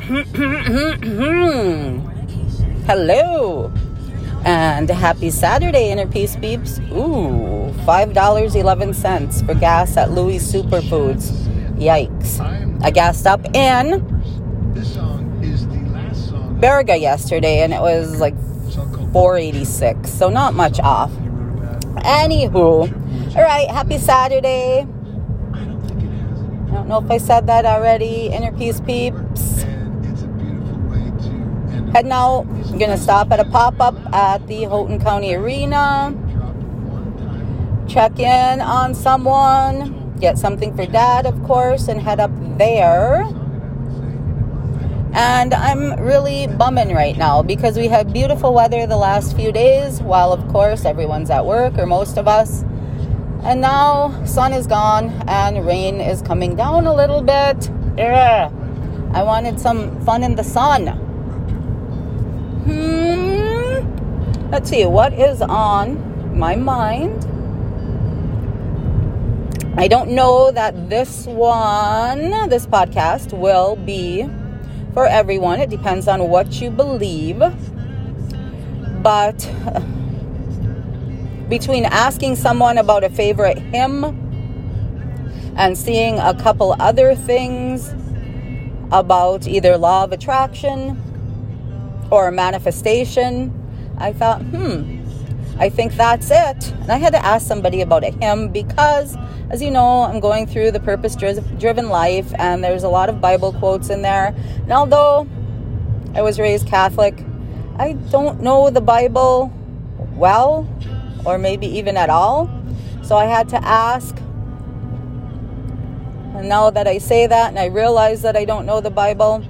Hello. And happy Saturday, Inner Peace Peeps. Ooh, $5.11 for gas at Louis Superfoods. Yikes. I gassed up in Baraga yesterday and it was like 486 so not much off. Anywho, all right, happy Saturday. I don't know if I said that already. Inner Peace Peeps. Heading out. I'm going to stop at a pop up at the Houghton County Arena. Check in on someone. Get something for dad, of course, and head up there. And I'm really bumming right now because we had beautiful weather the last few days, while of course everyone's at work, or most of us. And now sun is gone and rain is coming down a little bit. Yeah. I wanted some fun in the sun. Hmm. Let's see what is on my mind. I don't know that this one, this podcast, will be for everyone. It depends on what you believe. But between asking someone about a favorite hymn and seeing a couple other things about either law of attraction or a manifestation, I thought, hmm, I think that's it. And I had to ask somebody about a hymn because, as you know, I'm going through the purpose driven life and there's a lot of Bible quotes in there. And although I was raised Catholic, I don't know the Bible well or maybe even at all. So I had to ask. And now that I say that and I realize that I don't know the Bible,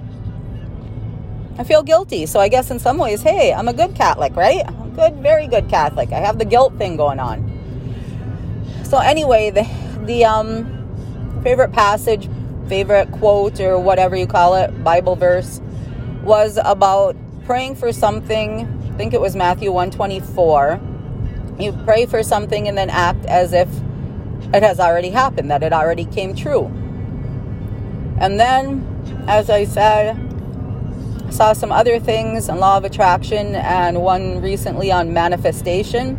I feel guilty. So I guess in some ways, hey, I'm a good Catholic, right? I'm good, very good Catholic. I have the guilt thing going on. So anyway, the the um favorite passage, favorite quote or whatever you call it, Bible verse was about praying for something. I think it was Matthew 124 you pray for something and then act as if it has already happened, that it already came true. And then, as I said, Saw some other things on law of attraction and one recently on manifestation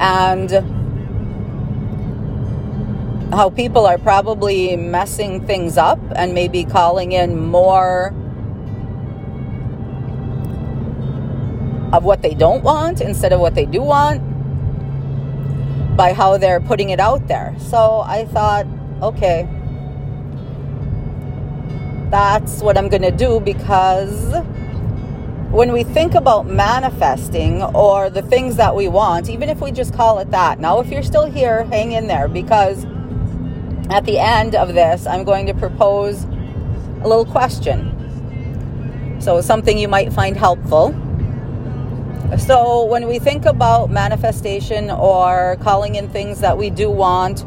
and how people are probably messing things up and maybe calling in more of what they don't want instead of what they do want by how they're putting it out there. So I thought, okay, that's what I'm going to do because when we think about manifesting or the things that we want, even if we just call it that, now if you're still here, hang in there because at the end of this, I'm going to propose a little question. So, something you might find helpful. So, when we think about manifestation or calling in things that we do want,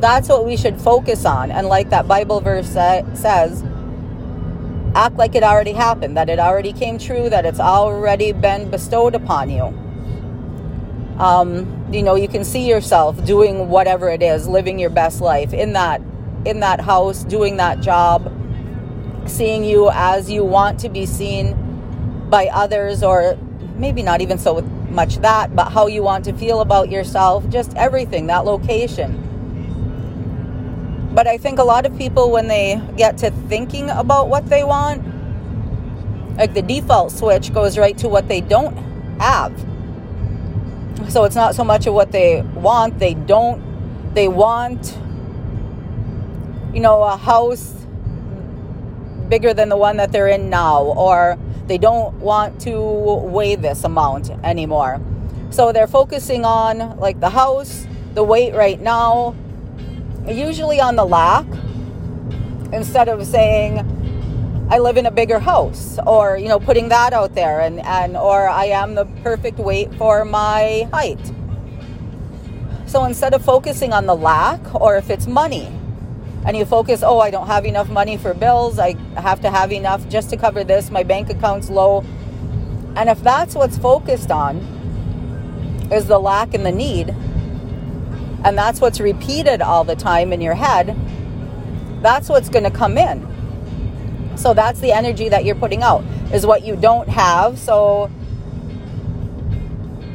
that's what we should focus on. And, like that Bible verse says, act like it already happened, that it already came true, that it's already been bestowed upon you. Um, you know, you can see yourself doing whatever it is, living your best life in that in that house, doing that job, seeing you as you want to be seen by others, or maybe not even so much that, but how you want to feel about yourself, just everything, that location. But I think a lot of people, when they get to thinking about what they want, like the default switch goes right to what they don't have. So it's not so much of what they want, they don't, they want, you know, a house bigger than the one that they're in now, or they don't want to weigh this amount anymore. So they're focusing on like the house, the weight right now, usually on the lack, instead of saying, I live in a bigger house, or you know, putting that out there, and and or I am the perfect weight for my height. So instead of focusing on the lack, or if it's money, and you focus, oh, I don't have enough money for bills. I have to have enough just to cover this. My bank account's low. And if that's what's focused on, is the lack and the need, and that's what's repeated all the time in your head, that's what's going to come in. So that's the energy that you're putting out, is what you don't have. So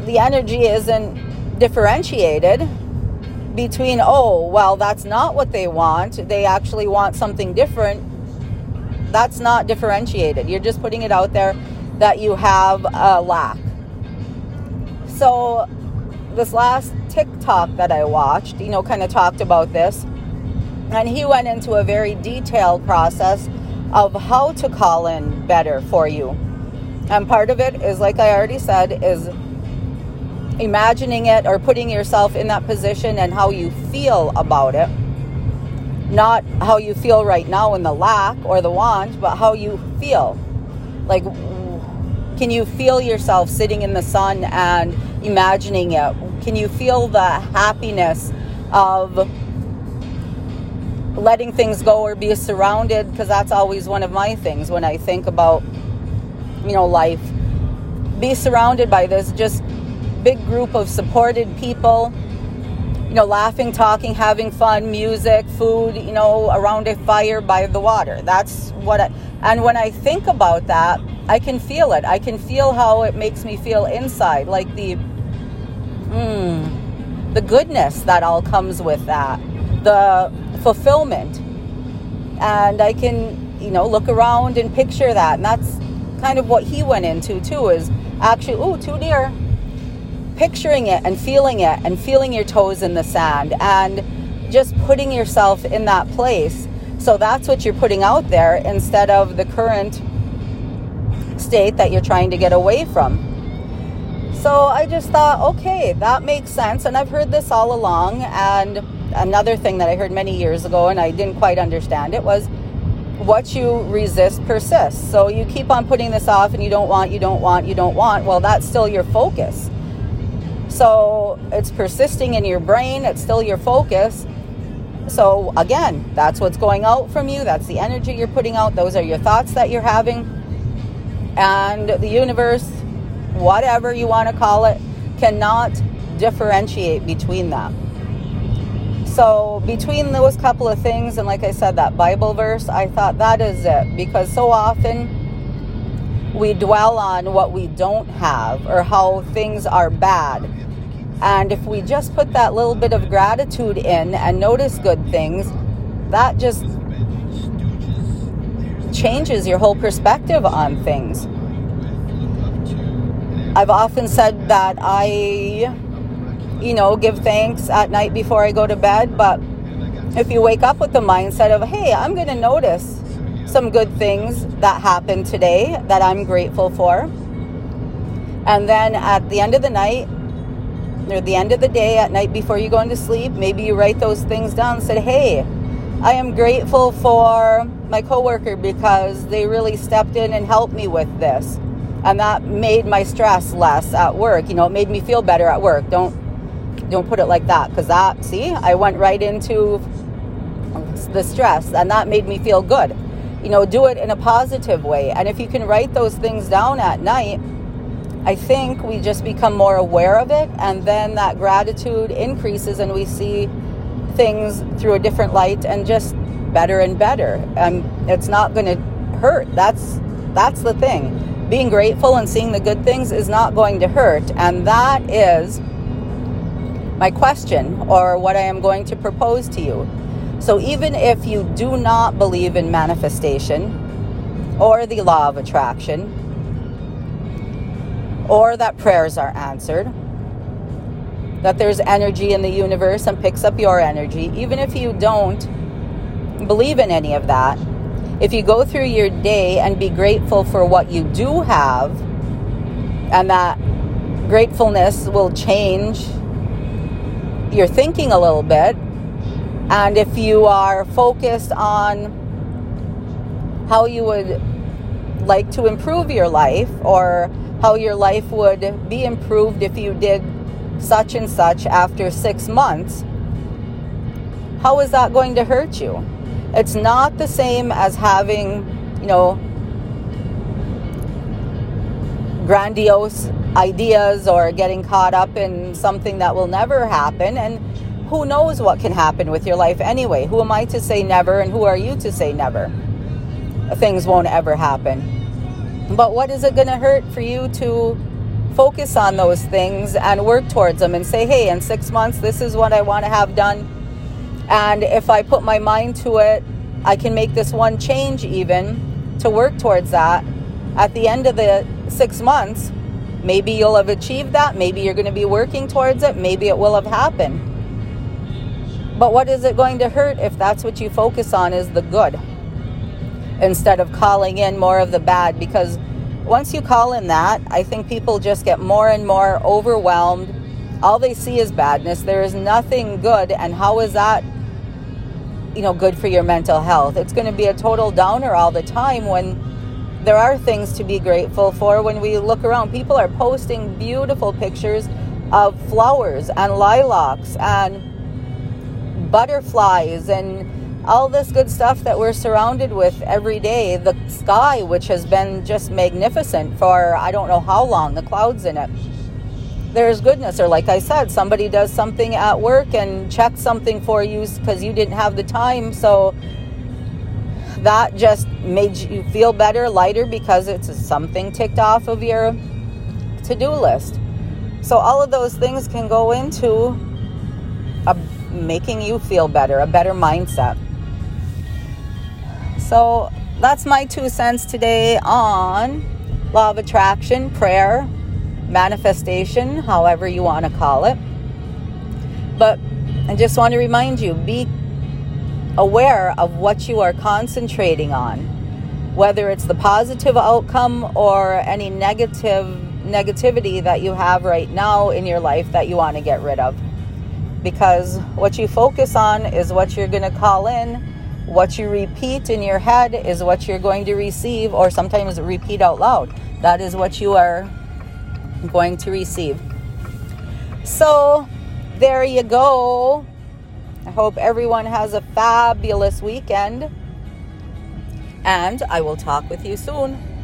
the energy isn't differentiated between, oh, well, that's not what they want. They actually want something different. That's not differentiated. You're just putting it out there that you have a lack. So, this last TikTok that I watched, you know, kind of talked about this. And he went into a very detailed process of how to call in better for you. And part of it is, like I already said, is imagining it or putting yourself in that position and how you feel about it. Not how you feel right now in the lack or the want, but how you feel. Like, can you feel yourself sitting in the sun and imagining it? Can you feel the happiness of letting things go or be surrounded? Because that's always one of my things when I think about, you know, life. Be surrounded by this just big group of supported people, you know, laughing, talking, having fun, music, food, you know, around a fire by the water. That's what I, and when I think about that, I can feel it. I can feel how it makes me feel inside, like the mm, the goodness that all comes with that, the fulfillment. And I can, you know, look around and picture that. And that's kind of what he went into too is actually, oh, too dear. Picturing it and feeling it and feeling your toes in the sand and just putting yourself in that place. So that's what you're putting out there instead of the current state that you're trying to get away from. So I just thought, okay, that makes sense. And I've heard this all along. And another thing that I heard many years ago and I didn't quite understand it was what you resist persists. So you keep on putting this off and you don't want, you don't want, you don't want. Well, that's still your focus. So it's persisting in your brain, it's still your focus. So again, that's what's going out from you. That's the energy you're putting out. Those are your thoughts that you're having. And the universe whatever you want to call it, cannot differentiate between them. So, between those couple of things, and like I said, that Bible verse, I thought that is it. Because so often we dwell on what we don't have or how things are bad. And if we just put that little bit of gratitude in and notice good things, that just changes your whole perspective on things. I've often said that I, you know, give thanks at night before I go to bed. But if you wake up with the mindset of, hey, I'm going to notice some good things that happened today that I'm grateful for. And then at the end of the night, or the end of the day, at night before you go into sleep, maybe you write those things down and say, hey, I am grateful for my coworker because they really stepped in and helped me with this and that made my stress less at work. You know, it made me feel better at work. Don't don't put it like that because that see, I went right into the stress, and that made me feel good. You know, do it in a positive way, and if you can write those things down at night. I think we just become more aware of it, and then that gratitude increases, and we see things through a different light and just better and better. And it's not going to hurt. That's that's the thing being grateful and seeing the good things is not going to hurt. And that is my question or what I am going to propose to you. So, even if you do not believe in manifestation or the law of attraction or that prayers are answered, that there's energy in the universe and picks up your energy, even if you don't believe in any of that, if you go through your day and be grateful for what you do have, and that gratefulness will change your thinking a little bit. And if you are focused on how you would like to improve your life or how your life would be improved if you did such and such after six months, how is that going to hurt you? It's not the same as having, you know, grandiose ideas or getting caught up in something that will never happen. And who knows what can happen with your life anyway? Who am I to say never and who are you to say never? things won't ever happen. But what is it going to hurt for you to focus on those things and work towards them and say, hey, in six months, this is what I want to have done. And if I put my mind to it, I can make this one change even to work towards that. At the end of the six months, maybe you'll have achieved that. Maybe you're going to be working towards it. Maybe it will have happened. But what is it going to hurt if that's what you focus on is the good instead of calling in more of the bad? Because once you call in that, I think people just get more and more overwhelmed. All they see is badness. There is nothing good. And how is that, you know, good for your mental health? It's going to be a total downer all the time when there are things to be grateful for. When we look around, people are posting beautiful pictures of flowers and lilacs and butterflies and all this good stuff that we're surrounded with every day. The sky, which has been just magnificent for I don't know how long, the clouds in it. There's goodness, or like I said, somebody does something at work and checks something for you because you didn't have the time. So that just made you feel better, lighter because it's something ticked off of your to do list. So all of those things can go into a, making you feel better, a better mindset. So that's my two cents today on law of attraction, prayer, manifestation, however you want to call it. But I just want to remind you be aware of what you are concentrating on, whether it's the positive outcome or any negative negativity that you have right now in your life that you want to get rid of. Because what you focus on is what you're going to call in what you repeat in your head is what you're going to receive, or sometimes repeat out loud. That is what you are going to receive. So, there you go. I hope everyone has a fabulous weekend. And I will talk with you soon.